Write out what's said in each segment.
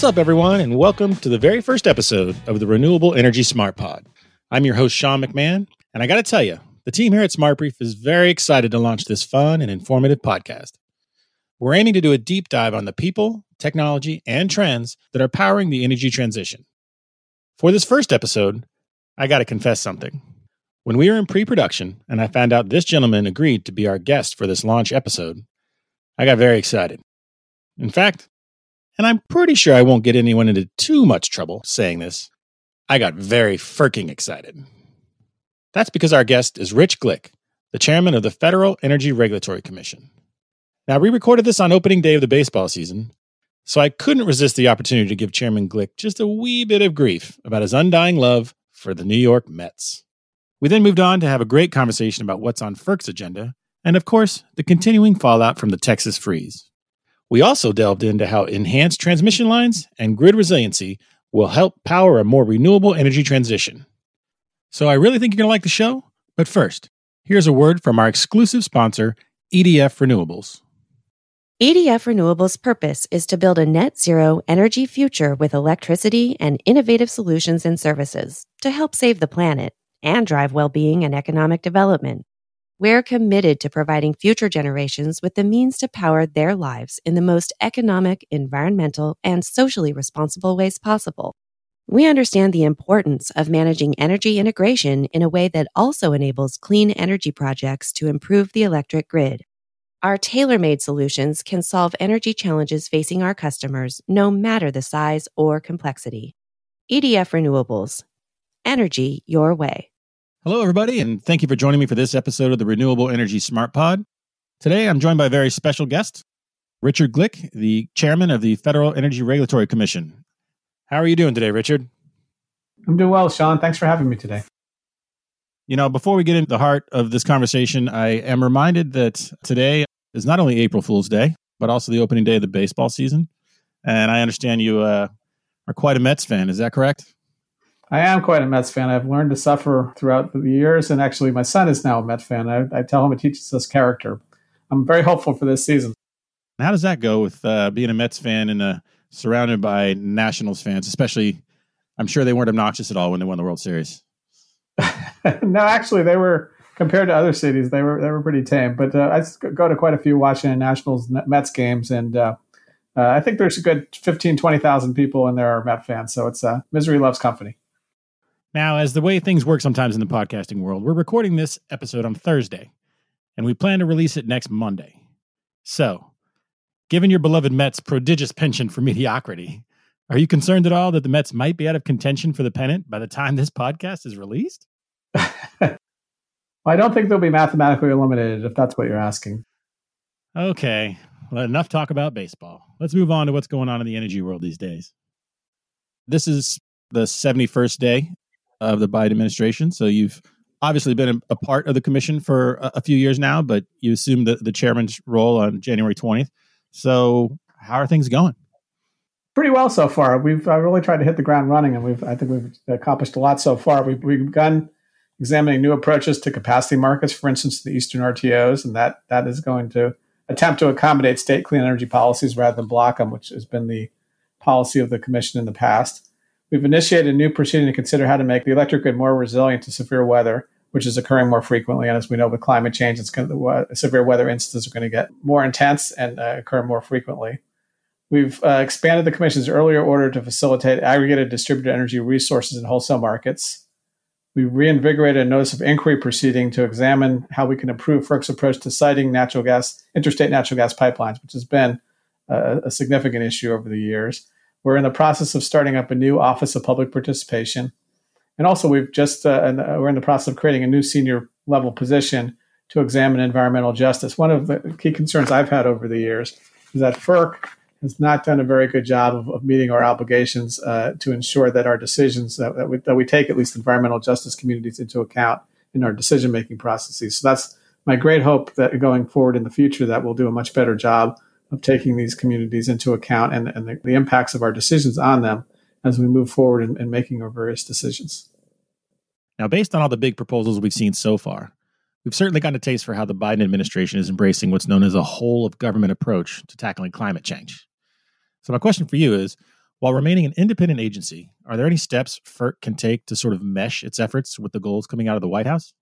What's up, everyone, and welcome to the very first episode of the Renewable Energy Smart Pod. I'm your host, Sean McMahon, and I got to tell you, the team here at Smart Brief is very excited to launch this fun and informative podcast. We're aiming to do a deep dive on the people, technology, and trends that are powering the energy transition. For this first episode, I got to confess something. When we were in pre production and I found out this gentleman agreed to be our guest for this launch episode, I got very excited. In fact, and I'm pretty sure I won't get anyone into too much trouble saying this. I got very firking excited. That's because our guest is Rich Glick, the chairman of the Federal Energy Regulatory Commission. Now, we recorded this on opening day of the baseball season, so I couldn't resist the opportunity to give Chairman Glick just a wee bit of grief about his undying love for the New York Mets. We then moved on to have a great conversation about what's on FERC's agenda, and of course, the continuing fallout from the Texas freeze. We also delved into how enhanced transmission lines and grid resiliency will help power a more renewable energy transition. So I really think you're going to like the show. But first, here's a word from our exclusive sponsor, EDF Renewables. EDF Renewables' purpose is to build a net zero energy future with electricity and innovative solutions and services to help save the planet and drive well being and economic development. We're committed to providing future generations with the means to power their lives in the most economic, environmental, and socially responsible ways possible. We understand the importance of managing energy integration in a way that also enables clean energy projects to improve the electric grid. Our tailor made solutions can solve energy challenges facing our customers, no matter the size or complexity. EDF Renewables. Energy your way. Hello, everybody, and thank you for joining me for this episode of the Renewable Energy Smart Pod. Today, I'm joined by a very special guest, Richard Glick, the chairman of the Federal Energy Regulatory Commission. How are you doing today, Richard? I'm doing well, Sean. Thanks for having me today. You know, before we get into the heart of this conversation, I am reminded that today is not only April Fool's Day, but also the opening day of the baseball season. And I understand you uh, are quite a Mets fan. Is that correct? I am quite a Mets fan. I've learned to suffer throughout the years, and actually, my son is now a Mets fan. I, I tell him it teaches us character. I'm very hopeful for this season. How does that go with uh, being a Mets fan and uh, surrounded by Nationals fans? Especially, I'm sure they weren't obnoxious at all when they won the World Series. no, actually, they were compared to other cities. They were they were pretty tame. But uh, I go to quite a few Washington Nationals Mets games, and uh, uh, I think there's a good 15, 20,000 people in there are Met fans. So it's uh, misery loves company. Now, as the way things work sometimes in the podcasting world, we're recording this episode on Thursday, and we plan to release it next Monday. So, given your beloved Mets' prodigious penchant for mediocrity, are you concerned at all that the Mets might be out of contention for the pennant by the time this podcast is released? well, I don't think they'll be mathematically eliminated if that's what you're asking. Okay, well, enough talk about baseball. Let's move on to what's going on in the energy world these days. This is the 71st day of the Biden administration. So you've obviously been a, part of the commission for a, a, few years now, but you assumed the, the chairman's role on January 20th. So how are things going? Pretty well so far. We've uh, really tried to hit the ground running, and we've I think we've accomplished a lot so far. We've, we've begun examining new approaches to capacity markets, for instance, the Eastern RTOs, and that that is going to attempt to accommodate state clean energy policies rather than block them, which has been the policy of the commission in the past. We've initiated a new proceeding to consider how to make the electric grid more resilient to severe weather, which is occurring more frequently. And as we know, with climate change, it's going to, uh, severe weather instances are going to get more intense and uh, occur more frequently. We've uh, expanded the Commission's earlier order to facilitate aggregated distributed energy resources in wholesale markets. We reinvigorated a notice of inquiry proceeding to examine how we can improve FERC's approach to siting natural gas, interstate natural gas pipelines, which has been a, a significant issue over the years. We're in the process of starting up a new Office of Public Participation. And also, we've just uh, uh, we're in the process of creating a new senior level position to examine environmental justice. One of the key concerns I've had over the years is that FERC has not done a very good job of, of meeting our obligations uh, to ensure that our decisions that, that, we, that we take at least environmental justice communities into account in our decision making processes. So that's my great hope that going forward in the future that we'll do a much better job of taking these communities into account and, and the, the, impacts of our decisions on them as we move forward in, in making our various decisions. Now, based on all the big proposals we've seen so far, we've certainly gotten a taste for how the Biden administration is embracing what's known as a whole of government approach to tackling climate change. So, my question for you is While remaining an independent agency, are there any steps FERC can take to sort of mesh its efforts with the goals coming out of the White House?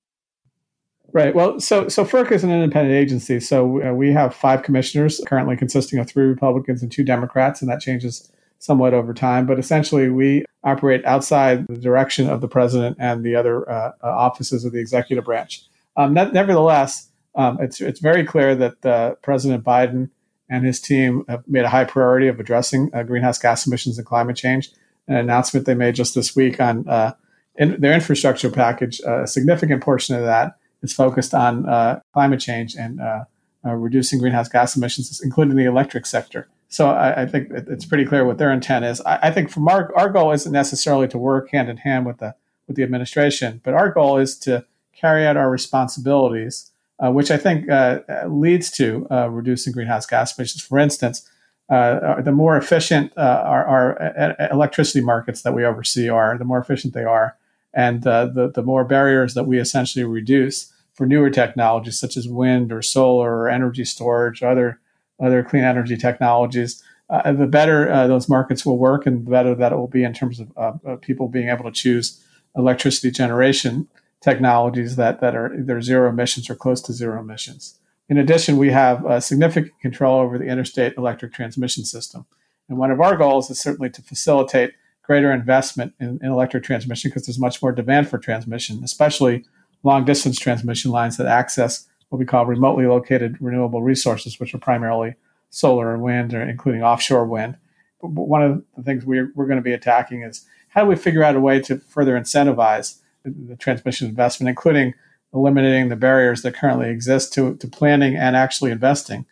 Right. Well, so so FERC is an independent agency. So uh, we have five commissioners currently consisting of three Republicans and two Democrats, and that changes somewhat over time. But essentially, we operate outside the direction of the president and the other uh, uh offices of the executive branch. Um, nevertheless, um, it's it's very clear that uh, President Biden and his team have made a high priority of addressing uh, greenhouse gas emissions and climate change. An announcement they made just this week on uh, in their infrastructure package, a significant portion of that is focused on uh, climate change and uh, uh, reducing greenhouse gas emissions, including the electric sector. So I, I think it's pretty clear what their intent is. I, I, think from our our goal isn't necessarily to work hand in hand with the with the administration, but our goal is to carry out our responsibilities, uh, which I think uh, leads to uh, reducing greenhouse gas emissions. For instance, the more efficient our, our electricity markets that we oversee are, the more efficient they are and uh, the, the more barriers that we essentially reduce for newer technologies such as wind or solar or energy storage, or other other clean energy technologies, uh, the better uh, those markets will work, and the better that it will be in terms of people being able to choose electricity generation technologies that that are either zero emissions or close to zero emissions. In addition, we have uh, significant control over the interstate electric transmission system, and one of our goals is certainly to facilitate greater investment in, in electric transmission because there's much more demand for transmission, especially long distance transmission lines that access what we call remotely located renewable resources, which are primarily solar and wind, or including offshore wind. But one of the things we're, we're going to be attacking is how do we figure out a way to further incentivize the, the transmission investment, including eliminating the barriers that currently exist to, to planning and actually investing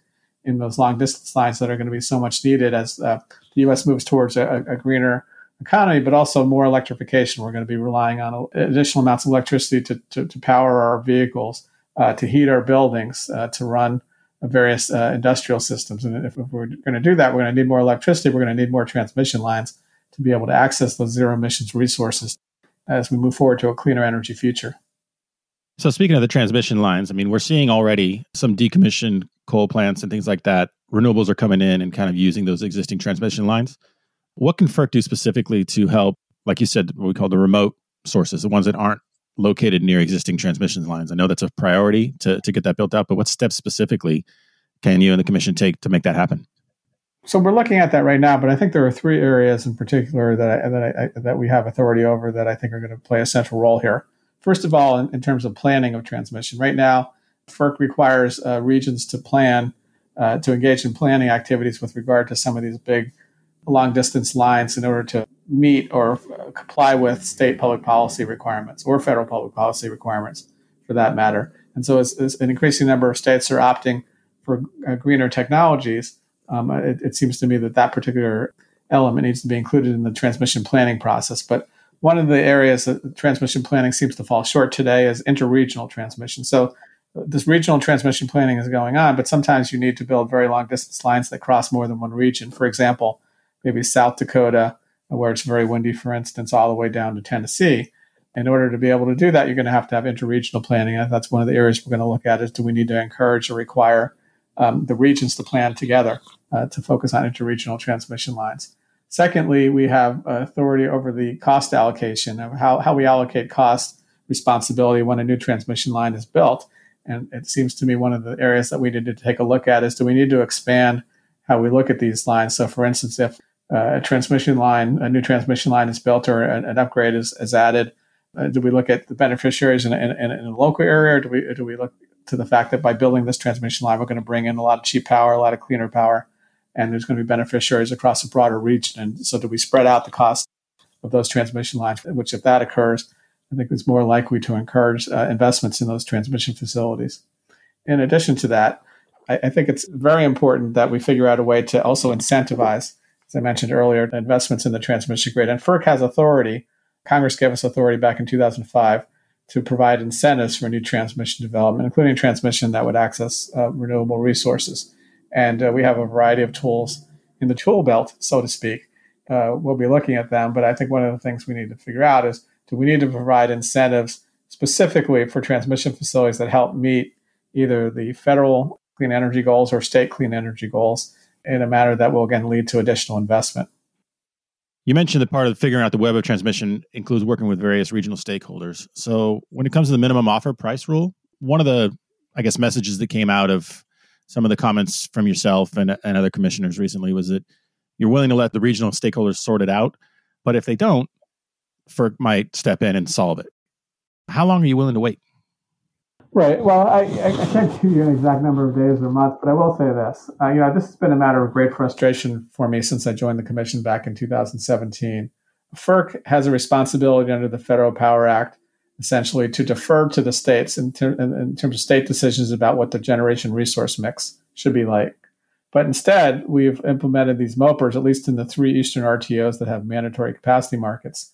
in those long distance lines that are going to be so much needed as uh, the U.S. moves towards a, a greener economy, but also more electrification. We're going to be relying on additional amounts of electricity to, to, to power our vehicles, uh, to heat our buildings, uh, to run various uh, industrial systems. And if, if we're going to do that, we're going to need more electricity. We're going to need more transmission lines to be able to access those zero emissions resources as we move forward to a cleaner energy future. So, speaking of the transmission lines, I mean, we're seeing already some decommissioned coal plants and things like that. Renewables are coming in and kind of using those existing transmission lines. What can FERC do specifically to help, like you said, what we call the remote sources, the ones that aren't located near existing transmission lines? I know that's a priority to, to get that built out, but what steps specifically can you and the commission take to make that happen? So we're looking at that right now, but I think there are three areas in particular that I, that I, that we have authority over that I think are going to play a central role here. First of all, in, in terms of planning of transmission, right now, FERC requires uh, regions to plan uh, to engage in planning activities with regard to some of these big long distance lines in order to meet or comply with state public policy requirements or federal public policy requirements for that matter. And so, as, as an increasing number of states are opting for uh, greener technologies, um, it, it, seems to me that that particular element needs to be included in the transmission planning process. But one of the areas that transmission planning seems to fall short today is interregional transmission. So, this regional transmission planning is going on, but sometimes you need to build very long distance lines that cross more than one region. For example, maybe South Dakota, where it's very windy, for instance, all the way down to Tennessee. In order to be able to do that, you're going to have to have interregional planning. And that's one of the areas we're going to look at is do we need to encourage or require um, the regions to plan together uh, to focus on interregional transmission lines. Secondly, we have authority over the cost allocation of how, how we allocate cost responsibility when a new transmission line is built. And it seems to me one of the areas that we need to take a look at is do we need to expand how we look at these lines? So, for instance, if a transmission line, a new transmission line is built or an, an upgrade is, is added? Uh, do we look at the beneficiaries in, in, in, a local area, or do we do we look to the fact that by building this transmission line, we're going to bring in a lot of cheap power, a lot of cleaner power, and there's going to be beneficiaries across a broader region? And so, do we spread out the cost of those transmission lines? Which, if that occurs, I think is more likely to encourage uh, investments in those transmission facilities. In addition to that, I, I think it's very important that we figure out a way to also incentivize as I mentioned earlier, investments in the transmission grid. And FERC has authority. Congress gave us authority back in 2005 to provide incentives for new transmission development, including transmission that would access uh, renewable resources. And uh, we have a variety of tools in the tool belt, so to speak. Uh, we'll be looking at them, but I think one of the things we need to figure out is do we need to provide incentives specifically for transmission facilities that help meet either the federal clean energy goals or state clean energy goals? In a manner that will again lead to additional investment. You mentioned that part of figuring out the web of transmission includes working with various regional stakeholders. So, when it comes to the minimum offer price rule, one of the, I guess, messages that came out of some of the comments from yourself and, and other commissioners recently was that you're willing to let the regional stakeholders sort it out, but if they don't, FERC might step in and solve it. How long are you willing to wait? Right. Well, I, I can't give you an exact number of days or months, but I will say this. Uh, you know, this has been a matter of great frustration for me since I joined the commission back in 2017. FERC has a responsibility under the Federal Power Act, essentially, to defer to the states in, ter- in terms of state decisions about what the generation resource mix should be like. But instead, we've implemented these MOPRs, at least in the three Eastern RTOs that have mandatory capacity markets,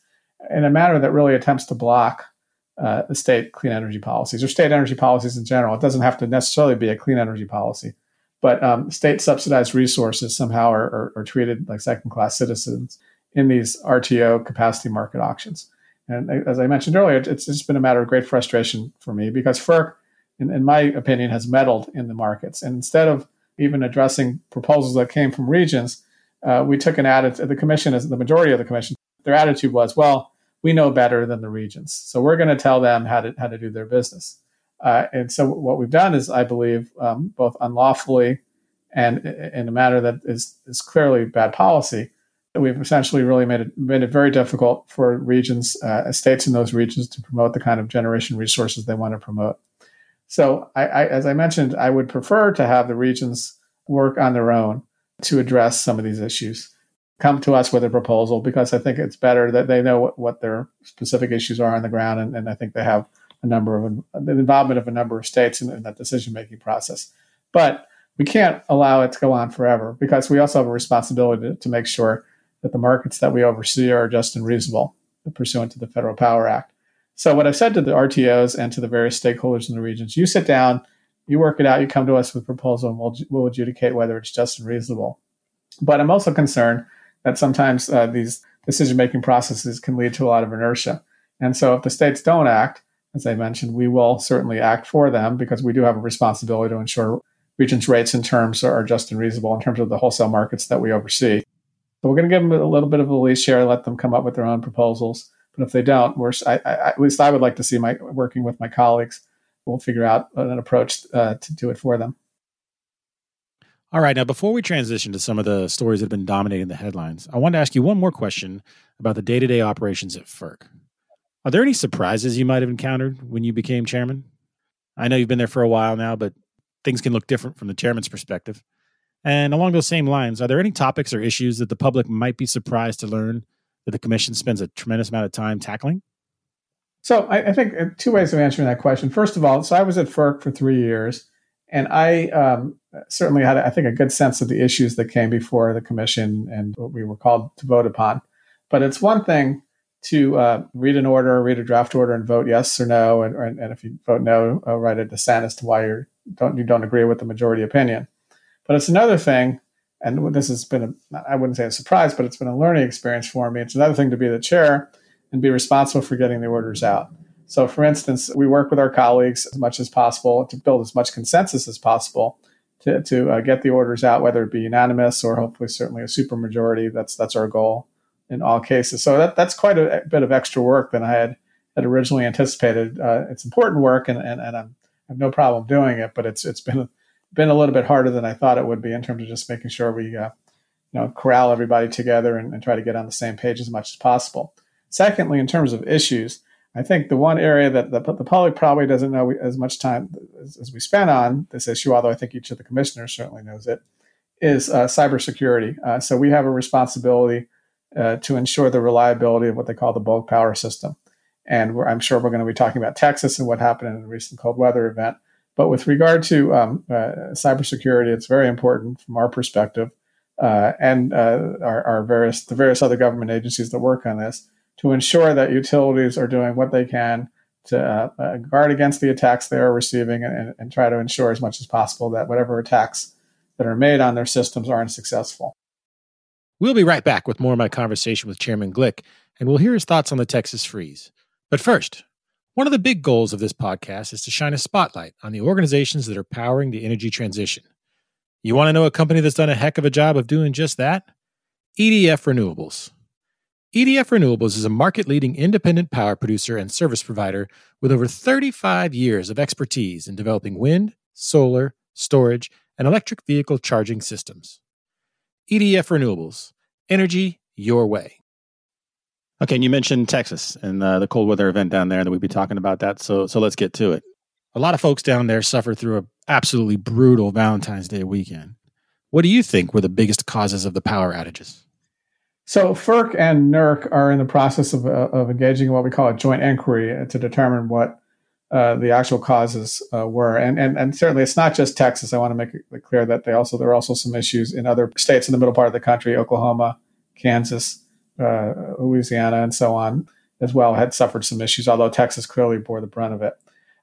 in a manner that really attempts to block uh, state clean energy policies or state energy policies in general. It doesn't have to necessarily be a clean energy policy, but um, state subsidized resources somehow are, are, are treated like second class citizens in these RTO capacity market auctions. And as I mentioned earlier, it's just been a matter of great frustration for me because FERC, in, in my opinion, has meddled in the markets. And instead of even addressing proposals that came from regions, uh, we took an attitude, the commission, as the majority of the commission, their attitude was, well, we know better than the regions. So we're going to tell them how to how to do their business. Uh, and so what we've done is, I believe, um, both unlawfully and in a manner that is is clearly bad policy, that we've essentially really made it made it very difficult for regions, uh, states in those regions, to promote the kind of generation resources they want to promote. So, I, I, as I mentioned, I would prefer to have the regions work on their own to address some of these issues come to us with a proposal because I think it's better that they know what, what their specific issues are on the ground. And, and I think they have a number of the involvement of a number of states in, in that decision making process. But we can't allow it to go on forever because we also have a responsibility to, to make sure that the markets that we oversee are just and reasonable pursuant to the Federal Power Act. So, what I've said to the RTOs and to the various stakeholders in the regions, you sit down, you work it out, you come to us with a proposal, and we'll, we'll adjudicate whether it's just and reasonable. But I'm also concerned that sometimes uh, these decision making processes can lead to a lot of inertia. And so if the states don't act, as I mentioned, we will certainly act for them because we do have a responsibility to ensure regions' rates and terms are just and reasonable in terms of the wholesale markets that we oversee. So we're going to give them a little bit of a leash here, let them come up with their own proposals. But if they don't, we're, I, I, at least I would like to see my working with my colleagues. We'll figure out an approach uh, to do it for them. All right. Now, before we transition to some of the stories that have been dominating the headlines, I wanted to ask you one more question about the day to day operations at FERC. Are there any surprises you might have encountered when you became chairman? I know you've been there for a while now, but things can look different from the chairman's perspective. And along those same lines, are there any topics or issues that the public might be surprised to learn that the commission spends a tremendous amount of time tackling? So I, I think uh, two ways of answering that question. First of all, so I was at FERC for three years, and I um, certainly had, I think, a good sense of the issues that came before the commission and what we were called to vote upon. But it's one thing to uh, read an order, read a draft order, and vote yes or no, and, and if you vote no, uh, write a dissent as to why you don't you don't agree with the majority opinion. But it's another thing, and this has been a, I wouldn't say a surprise, but it's been a learning experience for me. It's another thing to be the chair and be responsible for getting the orders out. So, for instance, we work with our colleagues as much as possible to build as much consensus as possible to, to uh, get the orders out, whether it be unanimous or hopefully certainly a supermajority. That's that's our goal in all cases. So that, that's quite a, bit of extra work than I had, had originally anticipated. Uh, it's important work, and, and, and I'm, I have no problem doing it, but it's it's been been a little bit harder than I thought it would be in terms of just making sure we uh, you know corral everybody together and, and try to get on the same page as much as possible. Secondly, in terms of issues, I think the one area that the, the public probably doesn't know as much time as, as, we spent on this issue, although I think each of the commissioners certainly knows it, is uh, cybersecurity. Uh, so we have a responsibility uh, to ensure the reliability of what they call the bulk power system. And I'm sure we're going to be talking about Texas and what happened in a recent cold weather event. But with regard to um, uh, cybersecurity, it's very important from our perspective uh, and uh, our, our various the various other government agencies that work on this to ensure that utilities are doing what they can to uh, uh, guard against the attacks they are receiving and, and, try to ensure as much as possible that whatever attacks that are made on their systems aren't successful. We'll be right back with more of my conversation with Chairman Glick, and we'll hear his thoughts on the Texas freeze. But first, one of the big goals of this podcast is to shine a spotlight on the organizations that are powering the energy transition. You want to know a company that's done a heck of a job of doing just that? EDF Renewables. EDF Renewables is a market leading independent power producer and service provider with over 35 years of expertise in developing wind, solar, storage, and electric vehicle charging systems. EDF Renewables, energy your way. Okay, and you mentioned Texas and uh, the cold weather event down there that we'd be talking about that. So, so let's get to it. A lot of folks down there suffered through an absolutely brutal Valentine's Day weekend. What do you think were the biggest causes of the power outages? So FERC and NERC are in the process of, uh, of engaging in what we call a joint inquiry to determine what uh, the actual causes uh, were, and, and and certainly it's not just Texas. I want to make it clear that they also there are also some issues in other states in the middle part of the country, Oklahoma, Kansas, uh, Louisiana, and so on as well had suffered some issues. Although Texas clearly bore the brunt of it.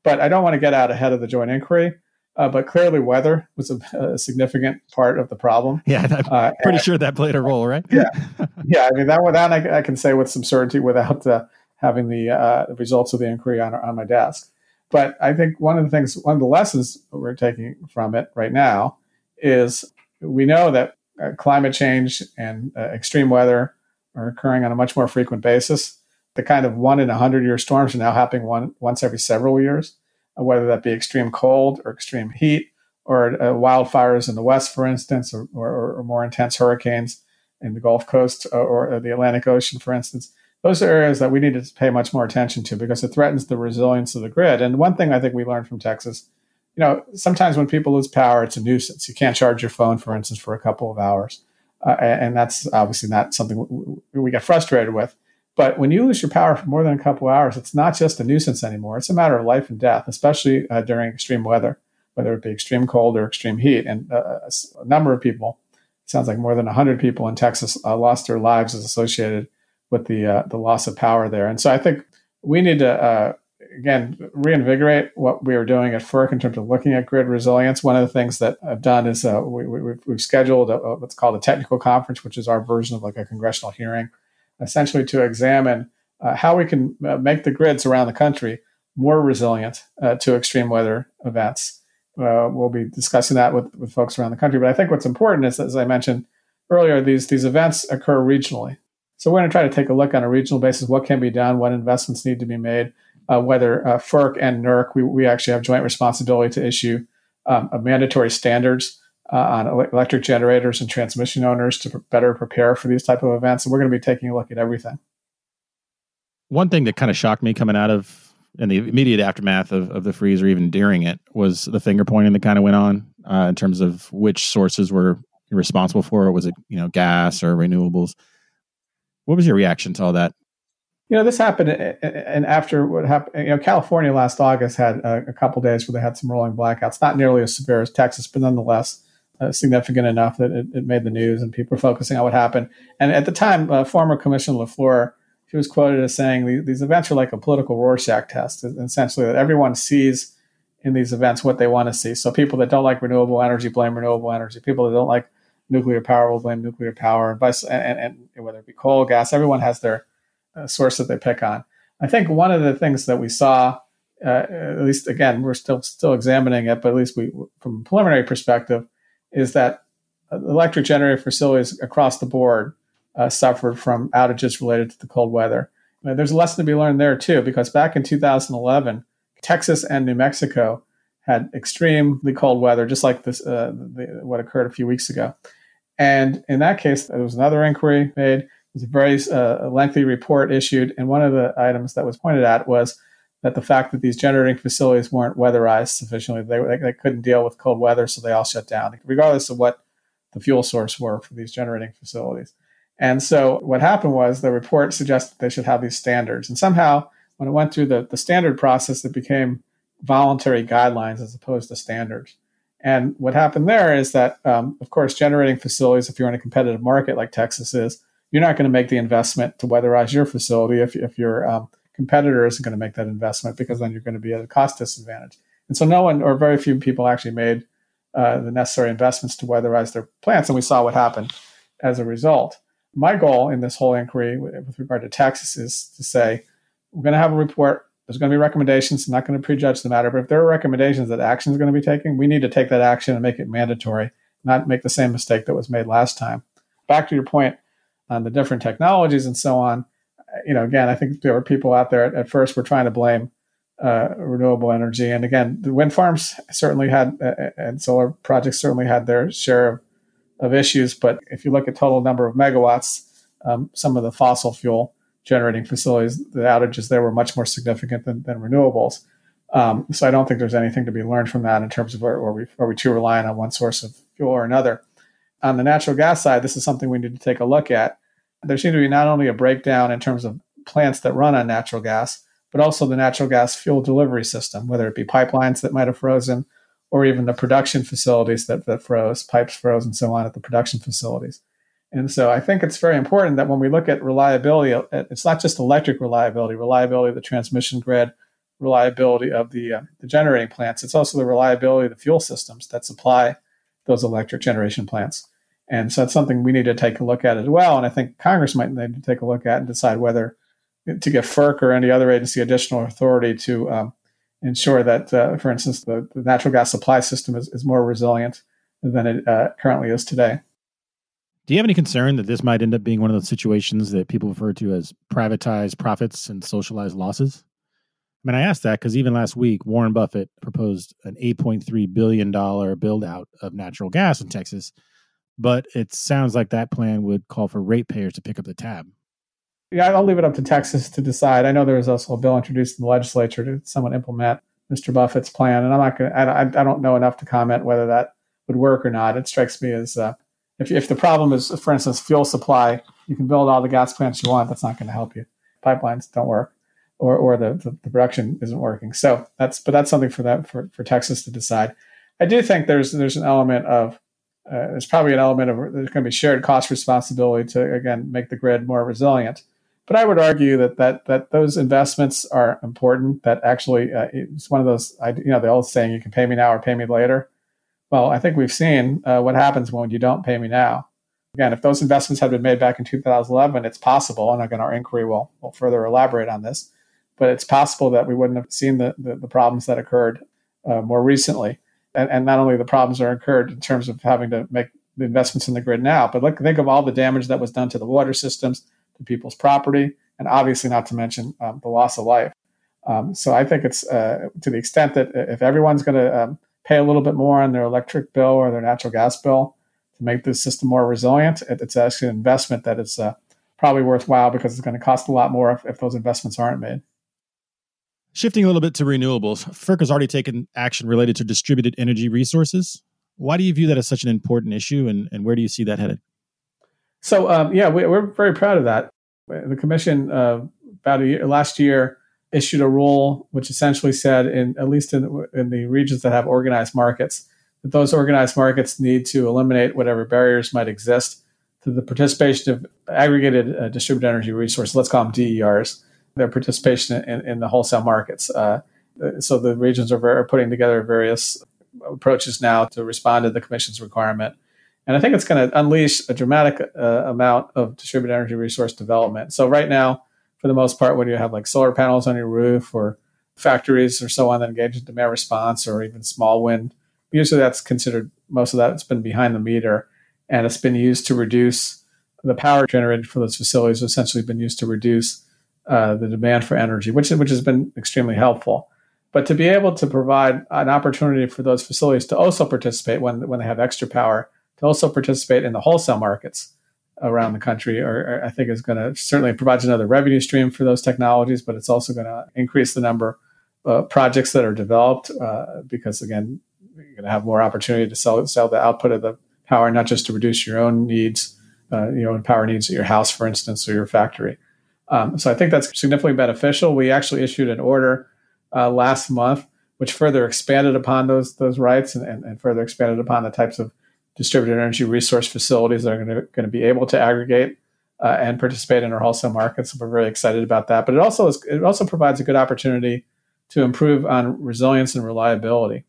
But I don't want to get out ahead of the joint inquiry. Uh, but clearly, weather was a, a, significant part of the problem. Yeah, I'm uh, pretty and, sure that played a role, right? yeah, yeah. I mean, that that I, I can say with some certainty without uh, having the uh, results of the inquiry on on my desk. But I think one of the things, one of the lessons we're taking from it right now is we know that uh, climate change and uh, extreme weather are occurring on a much more frequent basis. The kind of one in a hundred year storms are now happening one once every several years whether that be extreme cold or extreme heat or uh, wildfires in the west, for instance, or, or, or, more intense hurricanes in the Gulf Coast or, or, the Atlantic Ocean, for instance. Those are areas that we need to pay much more attention to because it threatens the resilience of the grid. And one thing I think we learned from Texas, you know, sometimes when people lose power, it's a nuisance. You can't charge your phone, for instance, for a couple of hours. Uh, and that's obviously not something we get frustrated with. But when you lose your power for more than a couple hours, it's not just a nuisance anymore. It's a matter of life and death, especially uh, during extreme weather, whether it be extreme cold or extreme heat. And uh, a number of people, sounds like more than 100 people in Texas, uh, lost their lives as associated with the uh, the loss of power there. And so I think we need to uh, again reinvigorate what we are doing at FERC in terms of looking at grid resilience. One of the things that I've done is uh, we, have we, scheduled a, a, what's called a technical conference, which is our version of like a congressional hearing essentially to examine uh, how we can uh, make the grids around the country more resilient uh, to extreme weather events. Uh, we'll be discussing that with, with folks around the country. But I think what's important is, as I mentioned earlier, these, these events occur regionally. So we're going to try to take a look on a regional basis what can be done, what investments need to be made, uh, whether FERC and NERC, we, we actually have joint responsibility to issue um, mandatory standards uh, on electric generators and transmission owners to better prepare for these type of events. And we're going to be taking a look at everything. One thing that kind of shocked me coming out of in the immediate aftermath of, of the freeze or even during it was the finger pointing that kind of went on uh, in terms of which sources were responsible for it. Was it, you know, gas or renewables? What was your reaction to all that? You know, this happened, and after what happened, you know, California last August had a, a couple days where they had some rolling blackouts, not nearly as severe as Texas, but nonetheless, uh, significant enough that it, it, made the news and people were focusing on what happened. And at the time, uh, former Commissioner LaFleur, she was quoted as saying these events are like a political Rorschach test, essentially that everyone sees in these events what they want to see. So people that don't like renewable energy blame renewable energy. People that don't like nuclear power will blame nuclear power, and, vice, and, and, and whether it be coal, gas, everyone has their uh, source that they pick on. I think one of the things that we saw, uh, at least again, we're still still examining it, but at least we, from a preliminary perspective, is that electric generator facilities across the board uh, suffered from outages related to the cold weather. there's a lesson to be learned there too, because back in 2011, Texas and New Mexico had extremely cold weather, just like this uh, the, what occurred a few weeks ago. And in that case, there was another inquiry made. It was a very uh, lengthy report issued, and one of the items that was pointed at was that the fact that these generating facilities weren't weatherized sufficiently, they, they, they, couldn't deal with cold weather, so they all shut down, regardless of what the fuel source were for these generating facilities. And so what happened was the report suggested they should have these standards. And somehow, when it went through the, the standard process, it became voluntary guidelines as opposed to standards. And what happened there is that, um, of course, generating facilities, if you're in a competitive market like Texas is, you're not going to make the investment to weatherize your facility if, if you're um, competitor isn't going to make that investment because then you're going to be at a cost disadvantage. And so no one or very few people actually made uh, the necessary investments to weatherize their plants, and we saw what happened as a result. My goal in this whole inquiry with regard to Texas is to say we're going to have a report. There's going to be recommendations. I'm not going to prejudge the matter, but if there are recommendations that action is going to be taken, we need to take that action and make it mandatory, not make the same mistake that was made last time. Back to your point, on the different technologies and so on. You know, again, I think there were people out there at, at first were trying to blame uh, renewable energy, and again, the wind farms certainly had uh, and solar projects certainly had their share of, of issues. But if you look at total number of megawatts, um, some of the fossil fuel generating facilities, the outages there were much more significant than, than renewables. Um, so I don't think there's anything to be learned from that in terms of are, we are we too reliant on one source of fuel or another. On the natural gas side, this is something we need to take a look at. There seemed to be not only a breakdown in terms of plants that run on natural gas, but also the natural gas fuel delivery system, whether it be pipelines that might have frozen or even the production facilities that, that froze, pipes froze, and so on at the production facilities. And so I think it's very important that when we look at reliability, it's not just electric reliability, reliability of the transmission grid, reliability of the, uh, the generating plants. It's also the reliability of the fuel systems that supply those electric generation plants. And so it's something we need to take a look at as well. And I think Congress might need to take a look at and decide whether to give FERC or any other agency additional authority to um, ensure that, uh, for instance, the, the, natural gas supply system is, is more resilient than it uh, currently is today. Do you have any concern that this might end up being one of those situations that people refer to as privatized profits and socialized losses? I mean, I asked that because even last week, Warren Buffett proposed an $8.3 billion build out of natural gas in Texas. But it sounds like that plan would call for ratepayers to pick up the tab. Yeah, I'll leave it up to Texas to decide. I know there was also a bill introduced in the legislature to somewhat implement Mr. Buffett's plan, and I'm not going. I, I don't know enough to comment whether that would work or not. It strikes me as uh, if if the problem is, for instance, fuel supply, you can build all the gas plants you want. That's not going to help you. Pipelines don't work or or the, the, the, production isn't working. So that's but that's something for that for, for Texas to decide. I do think there's there's an element of uh, there's probably an element of there's going to be shared cost responsibility to again make the grid more resilient. But I would argue that that that those investments are important. That actually uh, it's one of those you know the old saying you can pay me now or pay me later. Well, I think we've seen uh, what happens when you don't pay me now. Again, if those investments had been made back in 2011, it's possible, and again, our inquiry will, will further elaborate on this but it's possible that we wouldn't have seen the, the, the problems that occurred uh, more recently. And, and, not only the problems are incurred in terms of having to make the investments in the grid now, but look, think of all the damage that was done to the water systems, to people's property, and obviously not to mention um, the loss of life. Um, so I think it's uh, to the extent that if everyone's going to um, pay a little bit more on their electric bill or their natural gas bill to make the system more resilient, it's actually an investment that is uh, probably worthwhile because it's going to cost a lot more if, if those investments aren't made. Shifting a little bit to renewables, FERC has already taken action related to distributed energy resources. Why do you view that as such an important issue, and, and where do you see that headed? So, um, yeah, we, are very proud of that. The commission uh, about year, last year issued a rule which essentially said, in at least in, in the regions that have organized markets, that those organized markets need to eliminate whatever barriers might exist to the participation of aggregated uh, distributed energy resources. Let's call them DERs their participation in, in the wholesale markets. Uh, so the regions are, are, putting together various approaches now to respond to the commission's requirement. And I think it's going to unleash a dramatic uh, amount of distributed energy resource development. So right now, for the most part, when you have like solar panels on your roof or factories or so on that engage in demand response or even small wind, usually that's considered most of that it's been behind the meter and it's been used to reduce the power generated for those facilities essentially been used to reduce uh, the demand for energy, which which has been extremely helpful. But to be able to provide an opportunity for those facilities to also participate when when they have extra power, to also participate in the wholesale markets around the country, or, or I think is going to certainly provides another revenue stream for those technologies. But it's also going to increase the number of projects that are developed uh, because again, you're going to have more opportunity to sell sell the output of the power, not just to reduce your own needs, uh, your own power needs at your house, for instance, or your factory. Um, so I think that's significantly beneficial. We actually issued an order uh, last month, which further expanded upon those those rights and, and, and, further expanded upon the types of distributed energy resource facilities that are going to be able to aggregate uh, and participate in our wholesale markets. So we're very excited about that. But it also is, it also provides a good opportunity to improve on resilience and reliability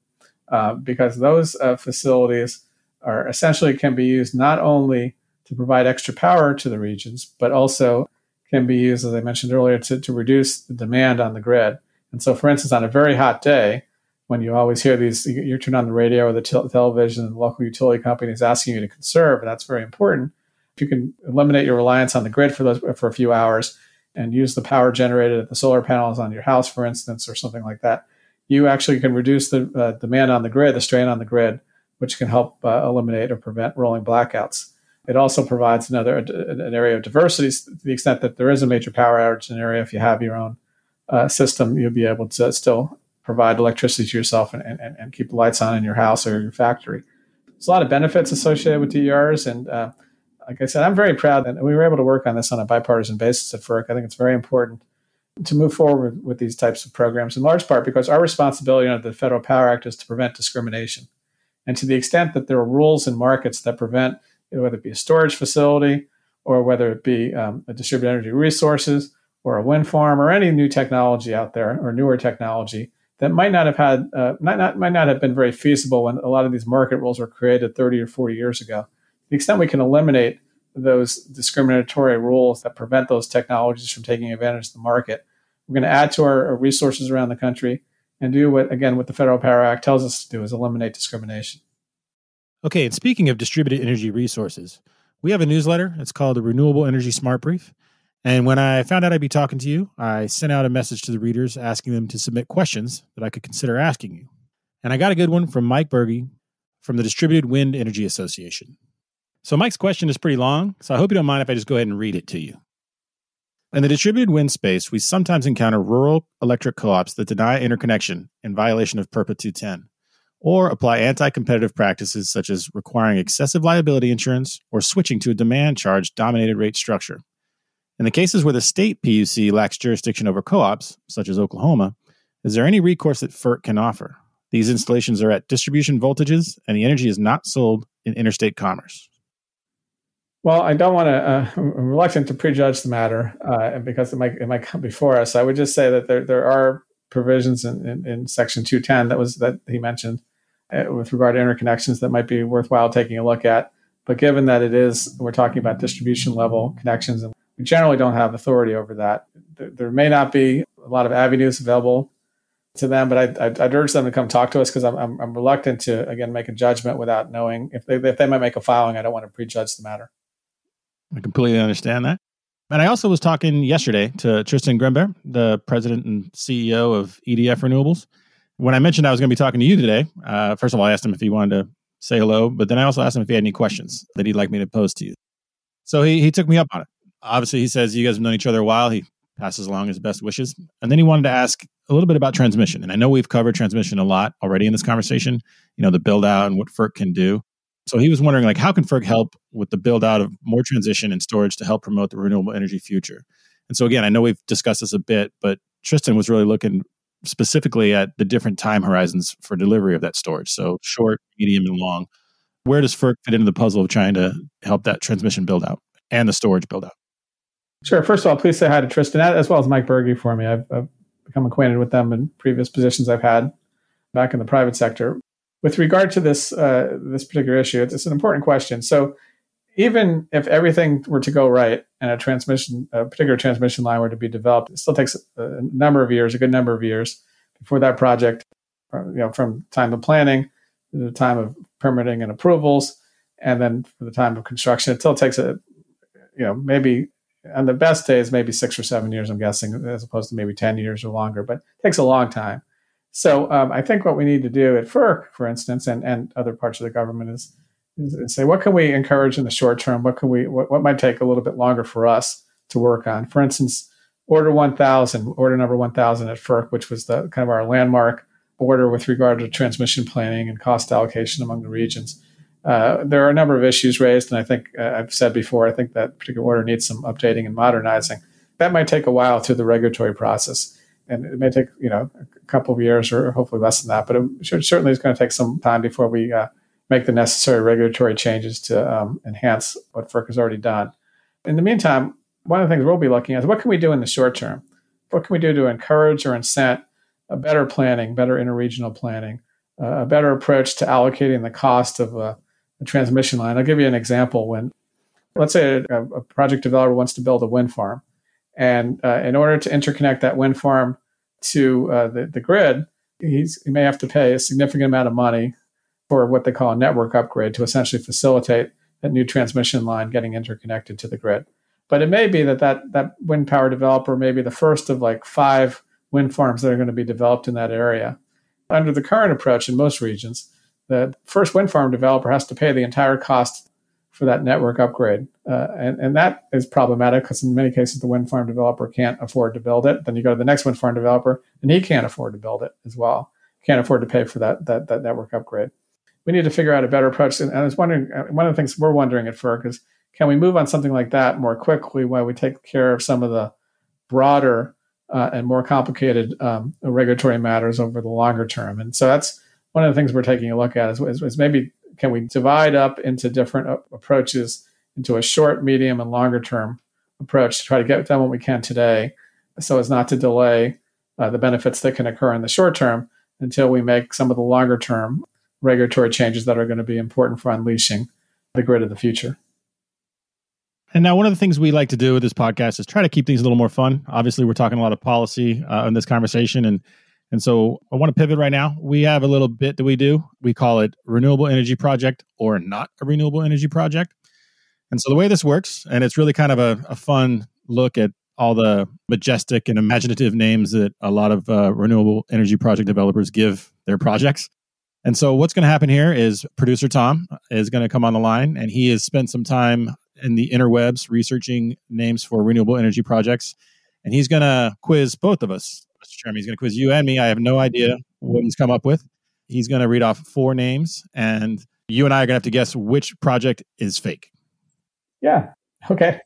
uh, because those uh, facilities are essentially can be used not only to provide extra power to the regions, but also can be used, as I mentioned earlier, to, to reduce the demand on the grid. And so, for instance, on a very hot day, when you always hear these, you, you turn on the radio or the te- television, and the local utility company is asking you to conserve, and that's very important. If you can eliminate your reliance on the grid for those for a few hours and use the power generated at the solar panels on your house, for instance, or something like that, you actually can reduce the uh, demand on the grid, the strain on the grid, which can help uh, eliminate or prevent rolling blackouts. It also provides another an area of diversity to the extent that there is a major power outage in an area. If you have your own uh, system, you'll be able to still provide electricity to yourself and, and, and keep the lights on in your house or your factory. There's a lot of benefits associated with DERs, and uh, like I said, I'm very proud that we were able to work on this on a bipartisan basis at FERC. I think it's very important to move forward with these types of programs, in large part because our responsibility under the Federal Power Act is to prevent discrimination. And to the extent that there are rules in markets that prevent, whether it be a storage facility or whether it be um, a distributed energy resources or a wind farm or any new technology out there or newer technology that might not have had uh, might not might not have been very feasible when a lot of these market rules were created 30 or 40 years ago. the extent we can eliminate those discriminatory rules that prevent those technologies from taking advantage of the market, we're going to add to our, our resources around the country and do what again what the Federal Power Act tells us to do is eliminate discrimination. Okay, and speaking of distributed energy resources, we have a newsletter. It's called the Renewable Energy Smart Brief. And when I found out I'd be talking to you, I sent out a message to the readers asking them to submit questions that I could consider asking you. And I got a good one from Mike Bergey from the Distributed Wind Energy Association. So Mike's question is pretty long, so I hope you don't mind if I just go ahead and read it to you. In the distributed wind space, we sometimes encounter rural electric co ops that deny interconnection in violation of PURPA 210, or apply anti competitive practices such as requiring excessive liability insurance or switching to a demand charge dominated rate structure. In the cases where the state PUC lacks jurisdiction over co ops, such as Oklahoma, is there any recourse that FERC can offer? These installations are at distribution voltages, and the energy is not sold in interstate commerce. Well, I don't want to. Uh, I'm reluctant to prejudge the matter uh, because it might it might come before us. I would just say that there there are provisions in, in, in Section 210 that was that he mentioned Uh, with regard to interconnections that might be worthwhile taking a look at. But given that it is, we're talking about distribution level connections, and we generally don't have authority over that. There, there may not be a lot of avenues available to them, but I'd, I'd urge them to come talk to us because I'm, I'm, I'm, reluctant to, again, make a judgment without knowing if they, if they might make a filing. I don't want to prejudge the matter. I completely understand that. And I also was talking yesterday to Tristan Grimbert, the president and CEO of EDF Renewables. When I mentioned I was going to be talking to you today, uh, first of all, I asked him if he wanted to say hello, but then I also asked him if he had any questions that he'd like me to pose to you. So he, he took me up on it obviously he says you guys have known each other a while. He passes along his best wishes. And then he wanted to ask a little bit about transmission. And I know we've covered transmission a lot already in this conversation, you know, the build out and what FERC can do. So he was wondering like how can FERC help with the build out of more transition and storage to help promote the renewable energy future? And so again, I know we've discussed this a bit, but Tristan was really looking specifically at the different time horizons for delivery of that storage. So short, medium, and long. Where does FERC fit into the puzzle of trying to help that transmission build out and the storage build out? Sure. First of all, please say hi to Tristan as well as Mike Bergey for me. I've, I've become acquainted with them in previous positions I've had back in the private sector. With regard to this uh, this particular issue, it's, it's, an important question. So, even if everything were to go right and a transmission, a particular transmission line were to be developed, it still takes a number of years, a good number of years, before that project, you know, from time of planning to the time of permitting and approvals, and then for the time of construction, it still takes a, you know, maybe on the best days, maybe six or seven years, I'm guessing, as opposed to maybe 10 years or longer, but it takes a long time. So um, I think what we need to do at FERC, for instance, and, and other parts of the government is, is, say, what can we encourage in the short term? What can we, what, what might take a little bit longer for us to work on? For instance, order 1000, order number 1000 at FERC, which was the kind of our landmark order with regard to transmission planning and cost allocation among the regions. Uh, there are a number of issues raised, and I think uh, I've said before, I think that particular order needs some updating and modernizing. That might take a while through the regulatory process, and it may take you know a couple of years or hopefully less than that. But it certainly is going to take some time before we uh, make the necessary regulatory changes to um, enhance what FERC has already done. In the meantime, one of the things we'll be looking at is what can we do in the short term? What can we do to encourage or incent a better planning, better interregional planning, uh, a better approach to allocating the cost of a a transmission line. I'll give you an example. When, let's say, a, a project developer wants to build a wind farm, and uh, in order to interconnect that wind farm to uh, the, the grid, he may have to pay a significant amount of money for what they call a network upgrade to essentially facilitate that new transmission line getting interconnected to the grid. But it may be that that, that wind power developer may be the first of like five wind farms that are going to be developed in that area. Under the current approach in most regions, the first wind farm developer has to pay the entire cost for that network upgrade. Uh, and, and that is problematic because in many cases the wind farm developer can't afford to build it. Then you go to the next wind farm developer and he can't afford to build it as well. Can't afford to pay for that, that, that network upgrade. We need to figure out a better approach. And I was wondering, uh, one of the things we're wondering at FERC is can we move on something like that more quickly while we take care of some of the broader uh, and more complicated um, regulatory matters over the longer term? And so that's one of the things we're taking a look at is, is, is maybe can we divide up into different approaches into a short, medium, and longer term approach to try to get done what we can today so as not to delay uh, the benefits that can occur in the short term until we make some of the longer term regulatory changes that are going to be important for unleashing the grid of the future. And now, one of the things we like to do with this podcast is try to keep things a little more fun. Obviously, we're talking a lot of policy uh, in this conversation, and and so I want to pivot right now. We have a little bit that we do. We call it renewable energy project or not a renewable energy project. And so the way this works, and it's really kind of a, a fun look at all the majestic and imaginative names that a lot of uh, renewable energy project developers give their projects. And so what's going to happen here is producer Tom is going to come on the line and he has spent some time in the interwebs researching names for renewable energy projects. And he's going to quiz both of us Mr. Chairman. He's going to quiz you and me. I have no idea what he's come up with. He's going to read off four names, and you and I are going to have to guess which project is fake. Yeah. Okay.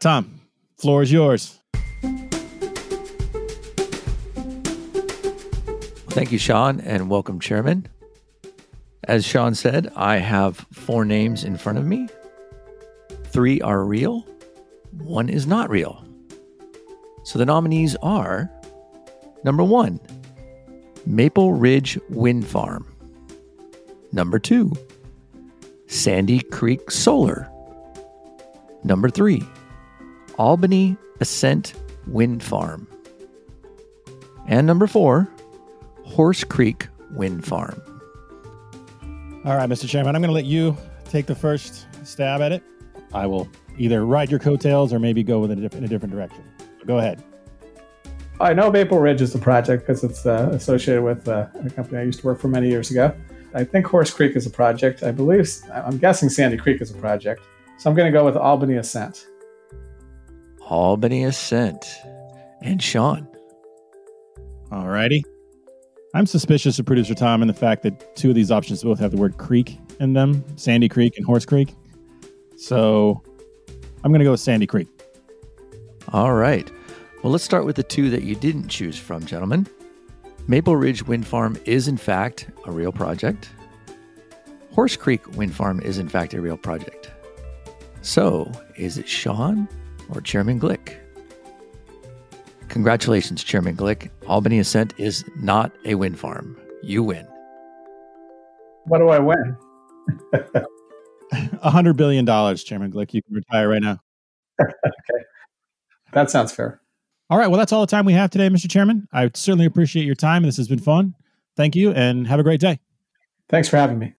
Tom, floor is yours. Thank you, Sean, and welcome, Chairman. As Sean said, I have four names in front of me. Three are real, one is not real. So the nominees are Number one, Maple Ridge Wind Farm. Number two, Sandy Creek Solar. Number three, Albany Ascent Wind Farm. And number four, Horse Creek Wind Farm. All right, Mr. Chairman, I'm going to let you take the first stab at it. I will either ride your coattails or maybe go in a, in a different direction. Go ahead. I know Maple Ridge is the project because it's uh, associated with uh, a company I used to work for many years ago. I think Horse Creek is a project. I believe, I'm guessing Sandy Creek is a project. So I'm going to go with Albany Ascent. Albany Ascent. And Sean. All righty. I'm suspicious of producer Tom and the fact that two of these options both have the word creek in them Sandy Creek and Horse Creek. So I'm going to go with Sandy Creek. All right. Well, let's start with the two that you didn't choose from, gentlemen. Maple Ridge Wind Farm is, in fact, a real project. Horse Creek Wind Farm is, in fact, a real project. So, is it Sean or Chairman Glick? Congratulations, Chairman Glick. Albany Ascent is not a wind farm. You win. What do I win? A hundred billion dollars, Chairman Glick. You can retire right now. okay. That sounds fair. All right. Well, that's all the time we have today, Mr. Chairman. I certainly appreciate your time. This has been fun. Thank you and have a great day. Thanks for having me.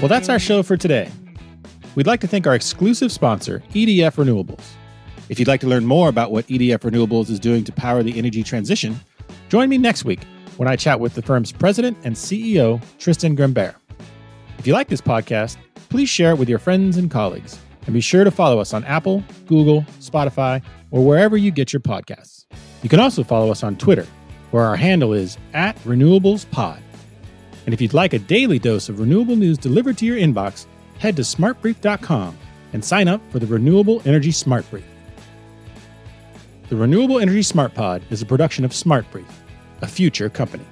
Well, that's our show for today. We'd like to thank our exclusive sponsor, EDF Renewables. If you'd like to learn more about what EDF Renewables is doing to power the energy transition, join me next week when I chat with the firm's president and CEO, Tristan Grimbert. If you like this podcast, please share it with your friends and colleagues. And be sure to follow us on Apple, Google, Spotify, or wherever you get your podcasts. You can also follow us on Twitter, where our handle is at RenewablesPod. And if you'd like a daily dose of renewable news delivered to your inbox, head to smartbrief.com and sign up for the Renewable Energy Smart Brief. The Renewable Energy Smart Pod is a production of Smart Brief, a future company.